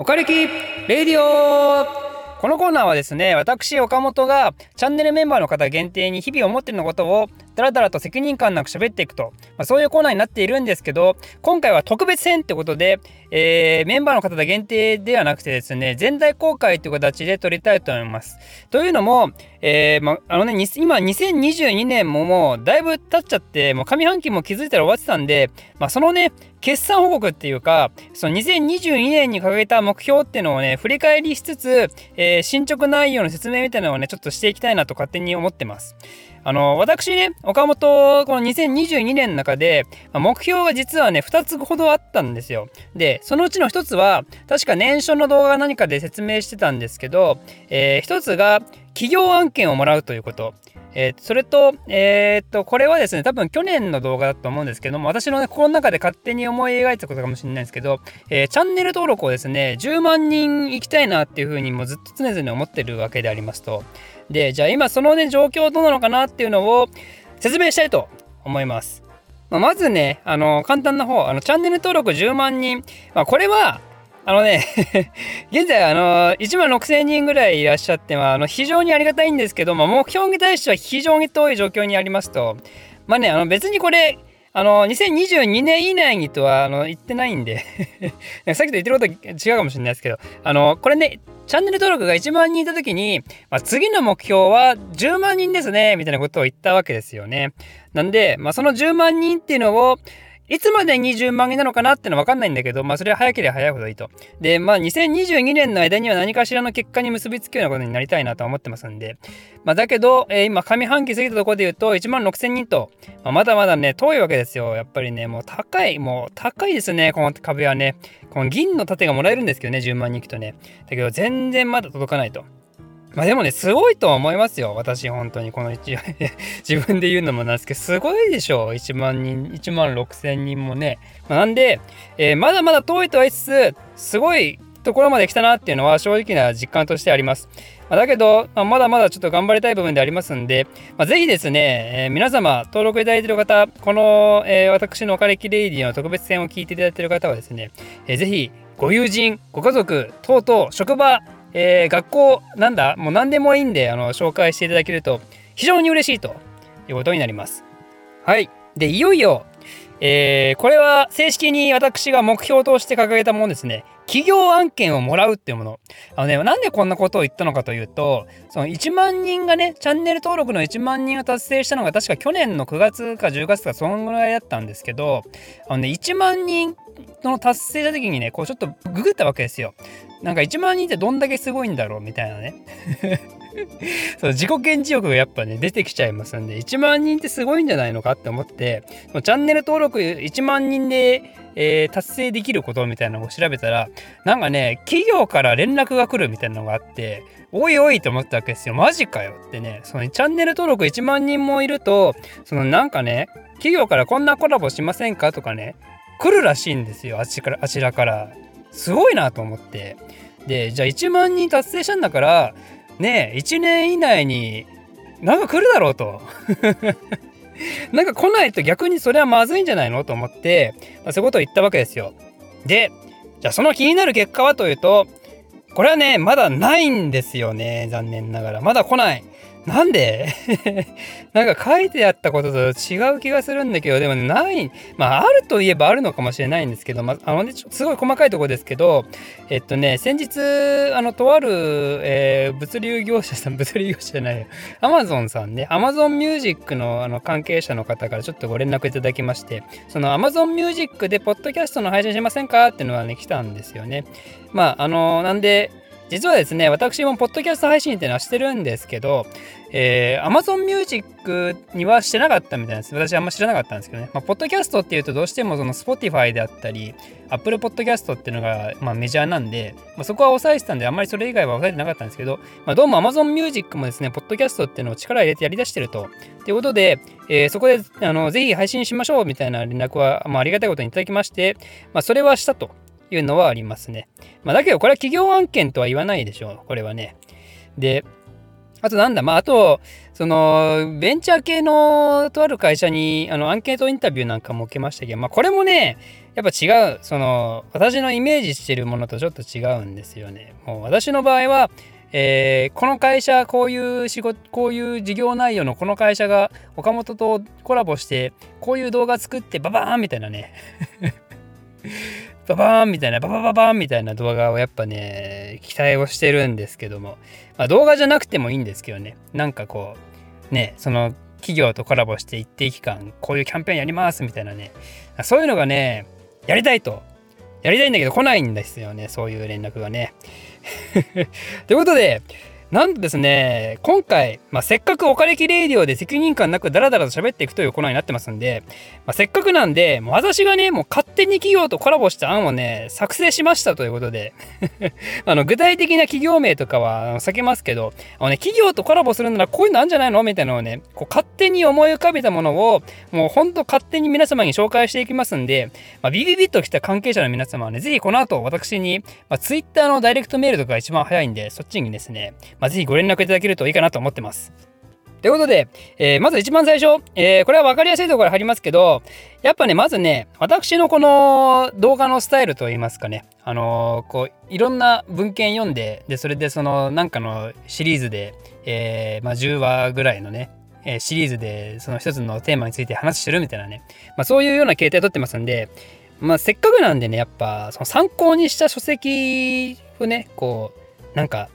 おかれきレディオ。このコーナーはですね私岡本がチャンネルメンバーの方限定に日々思ってるのことをダラダラと責任感なく喋っていくと、まあ、そういうコーナーになっているんですけど今回は特別編ってことで、えー、メンバーの方限定ではなくてですね全体公開という形で撮りたいと思います。というのも、えー、まあのね今2022年ももうだいぶ経っちゃってもう上半期も気づいたら終わってたんで、まあ、そのね決算報告っていうかその2022年に掲げた目標っていうのをね振り返りしつつ、えー、進捗内容の説明みたいなのをねちょっとしていきたいなと勝手に思ってます。あの、私ね、岡本、この2022年の中で、目標が実はね、2つほどあったんですよ。で、そのうちの1つは、確か年初の動画何かで説明してたんですけど、えー、1つが、企業案件をもらうということ。えー、それと、えー、っと、これはですね、多分去年の動画だと思うんですけども、私のね、この中で勝手に思い描いたことかもしれないんですけど、えー、チャンネル登録をですね、10万人行きたいなっていうふうにもずっと常々思ってるわけでありますと。で、じゃあ今そのね、状況どうなのかなっていうのを説明したいと思います。まあ、まずね、あの、簡単な方、あの、チャンネル登録10万人、まあ、これは、あのね 現在、あの、1万6000人ぐらいいらっしゃって、まあ、の、非常にありがたいんですけど、まあ、目標に対しては非常に遠い状況にありますと、まあね、あの、別にこれ、あの、2022年以内にとは、あの、言ってないんで さっきと言ってること違うかもしれないですけど、あの、これね、チャンネル登録が1万人いた時に、まあ、次の目標は10万人ですね、みたいなことを言ったわけですよね。なんで、まあ、その10万人っていうのを、いつまで20万人なのかなってのは分かんないんだけど、まあそれは早ければ早いほどいいと。で、まあ2022年の間には何かしらの結果に結びつくようなことになりたいなと思ってますんで。まあだけど、えー、今上半期過ぎたところで言うと1万6000人と、まあ、まだまだね、遠いわけですよ。やっぱりね、もう高い、もう高いですね、この壁はね。この銀の盾がもらえるんですけどね、10万人いくとね。だけど全然まだ届かないと。まあでもね、すごいと思いますよ。私、本当に。この一、自分で言うのもなんですけど、すごいでしょう。1万人、1万6千人もね。まあ、なんで、えー、まだまだ遠いとは言いつつ、すごいところまで来たなっていうのは正直な実感としてあります。まあ、だけど、まあ、まだまだちょっと頑張りたい部分でありますんで、まあ、ぜひですね、えー、皆様登録いただいている方、この、えー、私のおかれきレイディの特別編を聞いていただいている方はですね、えー、ぜひご友人、ご家族等々、職場、えー、学校、なんだ、もう何でもいいんで、あの、紹介していただけると、非常に嬉しいということになります。はい。で、いよいよ、えー、これは正式に私が目標として掲げたものですね。企業案件をもらうっていうもの。あのね、なんでこんなことを言ったのかというと、その1万人がね、チャンネル登録の1万人が達成したのが確か去年の9月か10月かそんぐらいだったんですけど、あのね、1万人の達成した時にね、こうちょっとググったわけですよ。なんか1万人ってどんだけすごいんだろうみたいなね。そう自己顕示欲がやっぱね出てきちゃいますんで1万人ってすごいんじゃないのかって思ってチャンネル登録1万人で、えー、達成できることみたいなのを調べたらなんかね企業から連絡が来るみたいなのがあっておいおいと思ったわけですよ。マジかよってね。そのチャンネル登録1万人もいるとそのなんかね企業からこんなコラボしませんかとかね来るらしいんですよ。あちらあちらから。すごいなと思って。でじゃあ1万人達成したんだからね1年以内になんか来るだろうと。なんか来ないと逆にそれはまずいんじゃないのと思って、まあ、そういうことを言ったわけですよ。でじゃあその気になる結果はというとこれはねまだないんですよね残念ながら。まだ来ない。なんで？なんか書いてあったことと違う気がするんだけど、でもない、まああるといえばあるのかもしれないんですけど、まあ、あのね、すごい細かいとこですけど、えっとね、先日、あの、とある、えー、物流業者さん、物流業者じゃないよ、アマゾンさんね、アマゾンミュージックのあの関係者の方からちょっとご連絡いただきまして、そのアマゾンミュージックでポッドキャストの配信しませんか？っていうのがね、来たんですよね。まあ、あの、なんで、実はですね、私もポッドキャスト配信っていうのはしてるんですけど、えー、Amazon Music にはしてなかったみたいです。私あんま知らなかったんですけどね。まあ、ポッドキャストっていうとどうしてもその Spotify であったり、Apple Podcast っていうのが、ま、メジャーなんで、まあ、そこは抑えてたんで、あんまりそれ以外は抑えてなかったんですけど、まあ、どうも Amazon Music もですね、ポッドキャストっていうのを力入れてやりだしてると。ということで、えー、そこであのぜひ配信しましょうみたいな連絡は、まあ、ありがたいことにいただきまして、まあ、それはしたというのはありますね。まあ、だけどこれは企業案件とは言わないでしょう。これはね。で、あとなんだ、まあ、あと、その、ベンチャー系のとある会社に、あの、アンケートインタビューなんかも受けましたけど、まあ、これもね、やっぱ違う、その、私のイメージしてるものとちょっと違うんですよね。もう私の場合は、えー、この会社、こういう仕事、こういう事業内容のこの会社が岡本とコラボして、こういう動画作ってババーンみたいなねババーンみたいな、ババババーンみたいな動画をやっぱね、期待をしてるんですけども、まあ、動画じゃなくてもいいんですけどね、なんかこう、ね、その企業とコラボして一定期間、こういうキャンペーンやりますみたいなね、そういうのがね、やりたいと、やりたいんだけど来ないんですよね、そういう連絡がね。ということで、なんとですね、今回、まあ、せっかくお金きレイディオで責任感なくダラダラと喋っていくというコーナーになってますんで、まあ、せっかくなんで、もう私がね、もう勝手に企業とコラボした案をね、作成しましたということで あの、具体的な企業名とかは避けますけど、あのね、企業とコラボするならこういうのあるんじゃないの？みたいなのをね、こう勝手に思い浮かべたものを、もうほんと勝手に皆様に紹介していきますんで、まあ、ビビビッと来た関係者の皆様はね、ぜひこの後私に、まあ、Twitter のダイレクトメールとか一番早いんで、そっちにですね、まあ、ぜひご連絡いただけるといいかなと思ってます。ということで、えー、まず一番最初、えー、これは分かりやすいところから入りますけど、やっぱね、まずね、私のこの動画のスタイルといいますかね、あのー、こう、いろんな文献読んで、で、それでその、なんかのシリーズで、えー、まあ、10話ぐらいのね、えシリーズでその一つのテーマについて話してるみたいなね、まあ、そういうような形態をとってますんで、まあ、せっかくなんでね、やっぱ、その参考にした書籍をね、こう、なんか、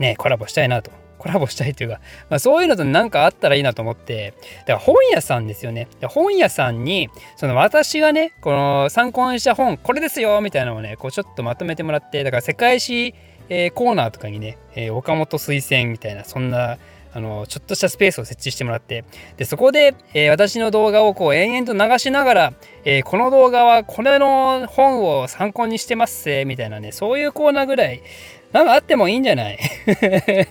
ね、コラボしたいなと。コラボしたいというか、まあ、そういうのと何かあったらいいなと思って、だから本屋さんですよね。本屋さんに、その私がね、この参考にした本、これですよみたいなのをね、こうちょっとまとめてもらって、だから世界史、えー、コーナーとかにね、えー、岡本推薦みたいな、そんな、あの、ちょっとしたスペースを設置してもらって、で、そこで、えー、私の動画をこう延々と流しながら、えこの動画はこれの本を参考にしてますせ、みたいなね、そういうコーナーぐらい、なんかあってもいいんじゃない？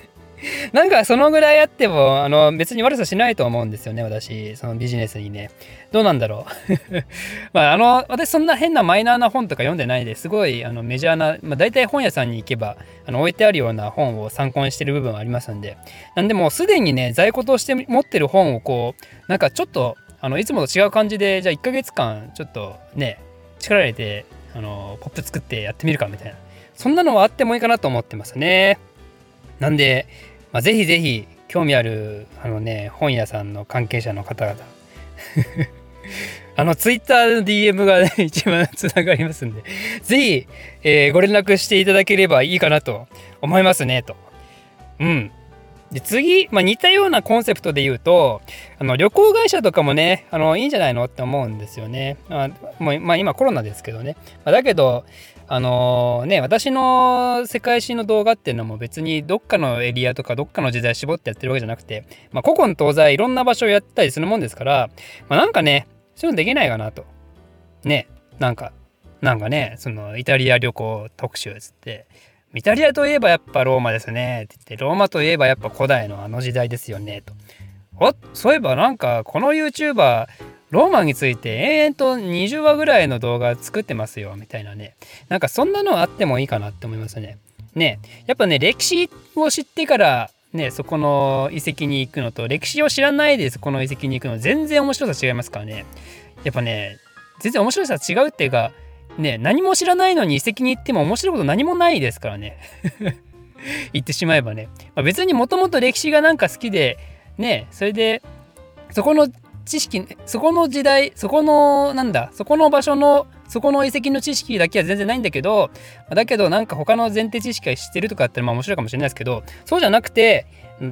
なんかそのぐらいあっても、あの、別に悪さしないと思うんですよね、私。そのビジネスにね。どうなんだろう？まあ、あの、私そんな変なマイナーな本とか読んでないですごいあのメジャーな、まあ、大体本屋さんに行けば、あの、置いてあるような本を参考にしてる部分はありますんで。なんでもうすでにね、在庫として持ってる本をこう、なんかちょっと、あの、いつもと違う感じで、じゃあ1ヶ月間、ちょっとね、力入れて、あの、ポップ作ってやってみるかみたいな。そんなのはあってもいいかなと思ってますね。なんで、まあ、ぜひぜひ興味あるあのね本屋さんの関係者の方々 あのツイッターの DM が、ね、一番つながりますんでぜひ、えー、ご連絡していただければいいかなと思いますねと。うん。で次、まあ、似たようなコンセプトで言うとあの旅行会社とかもねあのいいんじゃないのって思うんですよね。あまあ、今コロナですけどね。まあ、だけどあのー、ね、私の世界史の動画っていうのも別にどっかのエリアとかどっかの時代絞ってやってるわけじゃなくて、まあ、古今東西いろんな場所をやったりするもんですから、まあ、なんかね、そういうのできないかなと。ね、なんか、なんかね、そのイタリア旅行特集つって、イタリアといえばやっぱローマですねって言って、ローマといえばやっぱ古代のあの時代ですよねと。おそういえばなんかこの YouTuber ローマについて延々と20話ぐらいの動画作ってますよみたいなね。なんかそんなのあってもいいかなって思いますね。ねやっぱね歴史を知ってからねそこの遺跡に行くのと歴史を知らないでそこの遺跡に行くの全然面白さ違いますからね。やっぱね全然面白さ違うっていうかね何も知らないのに遺跡に行っても面白いこと何もないですからね。言ってしまえばね、まあ、別にもともと歴史がなんか好きでねそれでそこの知識そこの時代そこのなんだそこの場所のそこの遺跡の知識だけは全然ないんだけどだけどなんか他の前提知識が知ってるとかってまあ面白いかもしれないですけどそうじゃなくて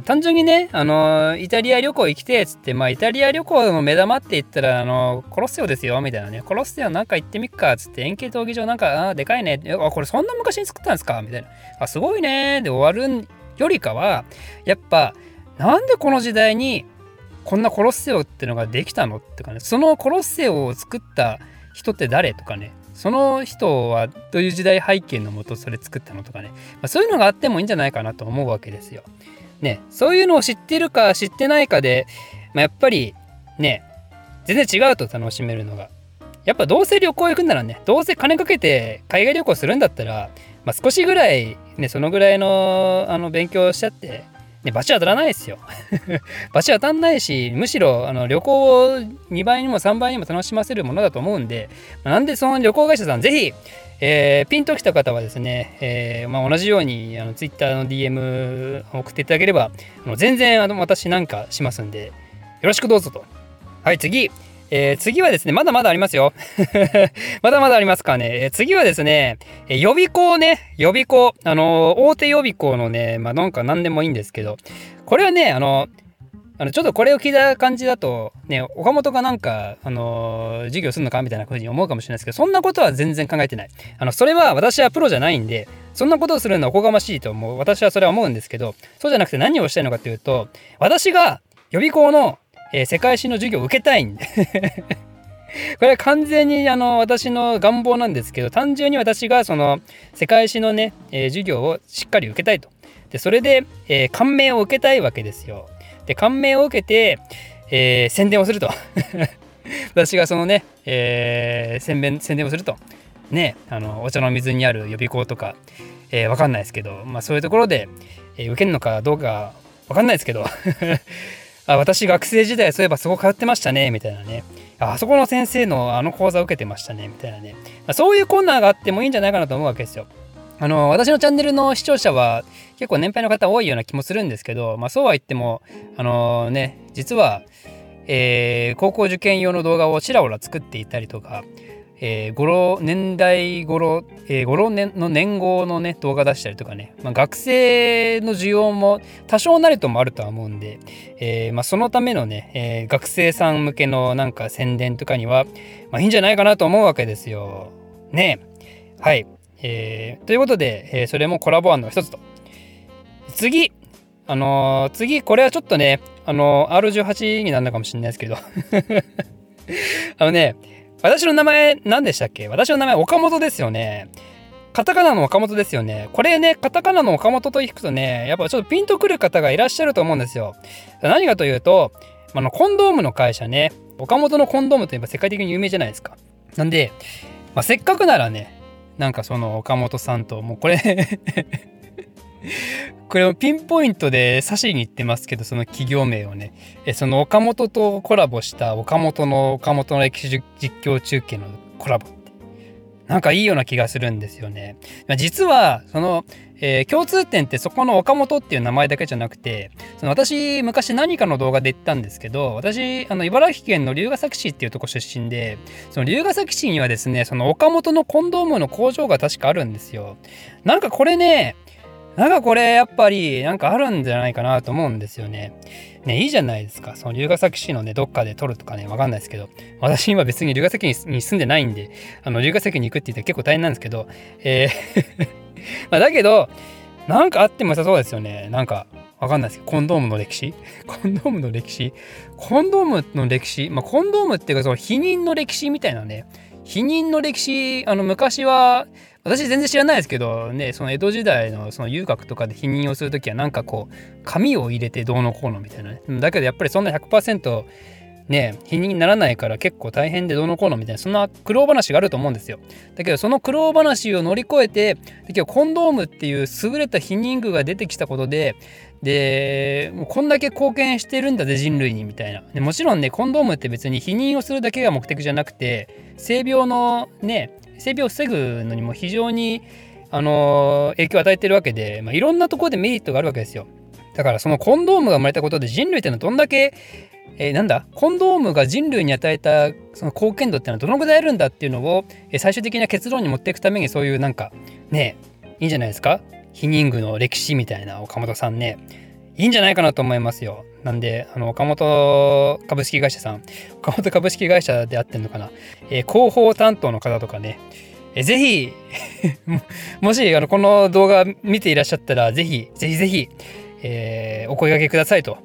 単純にね、あのイタリア旅行行きてっつって、まあ、イタリア旅行の目玉って言ったら、あのコロッセオですよ、みたいなね。コロッセオなんか行ってみっか、っつって、円形闘技場なんか、あでかいね。あ、これそんな昔に作ったんですか？みたいな。あ、すごいねで終わるよりかは、やっぱ、なんでこの時代にこんなコロッセオってのができたの？ってかねそのコロッセオを作った人って誰とかね。その人はどういう時代背景のもとそれ作ったのとかね、まあ、そういうのがあってもいいんじゃないかなと思うわけですよ。ね。そういうのを知ってるか知ってないかで、まあ、やっぱりね。全然違うと楽しめるのが。やっぱどうせ旅行行くんならねどうせ金かけて海外旅行するんだったら、まあ、少しぐらいねそのぐらいのあの勉強しちゃってね、罰当たらないですよ。罰当たんないし、むしろあの旅行を2倍にも3倍にも楽しませるものだと思うんで、なんでその旅行会社さん、ぜひ、えー、ピンときた方はですね、えーまあ、同じようにあの Twitter の DM 送っていただければ、あの全然あの私なんかしますんで、よろしくどうぞと。はい、次。えー、次はですね、まだまだありますよ。まだまだありますかね。えー、次はですね、え予備校ね、予備校。あのー、大手予備校のね、まあなんか何でもいいんですけど、これはね、あのあのちょっとこれを聞いた感じだと、ね、岡本がなんか、あのー、授業するのかみたいなふうに思うかもしれないですけど、そんなことは全然考えてない。あの、それは私はプロじゃないんで、そんなことをするのはおこがましいと思う。私はそれは思うんですけど、そうじゃなくて何をしたいのかというと、私が予備校のえー、世界史の授業を受けたいんで これは完全にあの私の願望なんですけど単純に私がその世界史のね、えー、授業をしっかり受けたいと。でそれで、えー、感銘を受けたいわけですよ。で感銘を受けて、えー、宣伝をすると 私がそのね、えー、宣伝宣伝をすると。ねあのお茶の水にある予備校とか、えー、わかんないですけど、まあ、そういうところで、えー、受けるのかどうかわかんないですけど あ私学生時代そういえばそこ通ってましたねみたいなね。あそこの先生のあの講座を受けてましたねみたいなね、ま、そういうコーナーがあってもいいんじゃないかなと思うわけですよ。あの私のチャンネルの視聴者は結構年配の方多いような気もするんですけど、まあ、そうは言ってもあのね実は、えー、高校受験用の動画をちらほら作っていたりとかえー、語呂年代語呂、えー、語呂の年号のね動画出したりとかね、まあ、学生の需要も多少なりともあるとは思うんで、えー、まあ、そのためのね、え、学生さん向けのなんか宣伝とかには、まあ、いいんじゃないかなと思うわけですよ。ねはい。えー、ということで、え、それもコラボ案の一つと。次あの、次、これはちょっとね、あの、R18 になるのかもしれないですけど あのね、私の名前何でしたっけ？私の名前岡本ですよね。カタカナの岡本ですよね。これね、カタカナの岡本と聞くとね、やっぱちょっとピンとくる方がいらっしゃると思うんですよ。何かというと、あの、コンドームの会社ね、岡本のコンドームといえば世界的に有名じゃないですか。なんで、まあ、せっかくならね、なんかその岡本さんと、もうこれ これをピンポイントで指しに行ってますけど、その企業名をね、えその岡本とコラボした岡本の岡本の歴史実況中継のコラボって、なんかいいような気がするんですよね。実は、その、えー、共通点ってそこの岡本っていう名前だけじゃなくて、その私、昔何かの動画で言ったんですけど、私、あの、茨城県の龍ケ崎市っていうとこ出身で、その龍ケ崎市にはですね、その岡本のコンドームの工場が確かあるんですよ。なんかこれね、なんかこれやっぱりなんかあるんじゃないかなと思うんですよね。ね、いいじゃないですか。その龍ヶ崎市のね、どっかで撮るとかね、わかんないですけど、私今別に龍ヶ崎に住んでないんで、あの、龍ヶ崎に行くって言って結構大変なんですけど、えー まあだけど、なんかあっても良さそうですよね。なんか、わかんないですけど、コンドームの歴史？コンドームの歴史？コンドームの歴史？まあ、コンドームっていうか、その避妊の歴史みたいなね、避妊の歴史、あの、昔は、私全然知らないですけどねその江戸時代のその遊郭とかで否認をする時はなんかこう紙を入れてどうのこうのみたいなね。だけどやっぱりそんな100%ね否認にならないから結構大変でどうのこうのみたいなそんな苦労話があると思うんですよだけどその苦労話を乗り越えてだけどコンドームっていう優れた避妊具が出てきたことででもうこんだけ貢献してるんだぜ人類にみたいなでもちろんねコンドームって別に避妊をするだけが目的じゃなくて性病のね性病を防ぐのにも非常にあの影響を与えてるわけで、まあ、いろんなところでメリットがあるわけですよ。だからそのコンドームが生まれたことで人類ってのはどんだけ、えー、なんだ？コンドームが人類に与えたその貢献度っていうのはどのぐらいあるんだっていうのを、えー、最終的な結論に持っていくためにそういうなんかねいいんじゃないですか？ヒニングの歴史みたいな岡本さんね。いいんじゃないかなと思いますよ。なんで、あの、岡本株式会社さん、岡本株式会社であってんのかな、えー、広報担当の方とかね、えー、ぜひ もし、あの、この動画見ていらっしゃったら、ぜひ、ぜひぜひ、えー、お声掛けくださいと。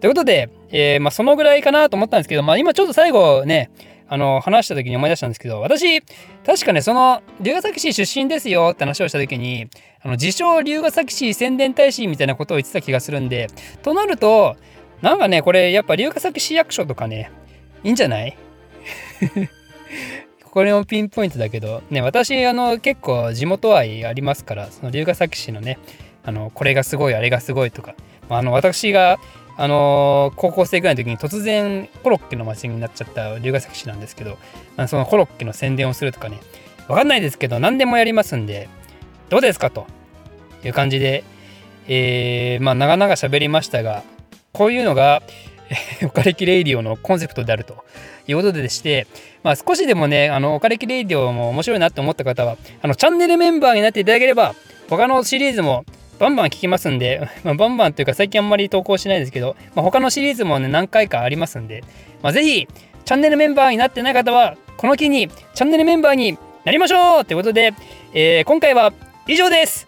ということで、えー、まあ、そのぐらいかなと思ったんですけど、まあ、今ちょっと最後ね、あの、話した時に思い出したんですけど、私、確かね、その、龍ヶ崎市出身ですよって話をした時に、あの、自称龍ヶ崎市宣伝大使みたいなことを言ってた気がするんで、となると、なんかね、これ、やっぱ龍ヶ崎市役所とかね、いいんじゃない？これもピンポイントだけど、ね、私、あの、結構地元愛ありますから、その龍ヶ崎市のね、あの、これがすごい、あれがすごいとか、あの私があのー、高校生ぐらいの時に突然コロッケの街になっちゃった龍ヶ崎市なんですけど、あそのコロッケの宣伝をするとかね、わかんないですけど、何でもやりますんで、どうですかという感じで、えー、まあ、長々喋りましたが、こういうのが、オカレキレイディオのコンセプトであるということでして、まあ、少しでもね、あの、オカレキレイディオも面白いなって思った方は、あの、チャンネルメンバーになっていただければ、他のシリーズもバンバン聞けますんで、まあ、バンバンというか最近あんまり投稿しないですけど、まあ、他のシリーズもね、何回かありますんで、まあ、ぜひ、チャンネルメンバーになってない方は、この機にチャンネルメンバーになりましょうということで、えー、今回は以上です。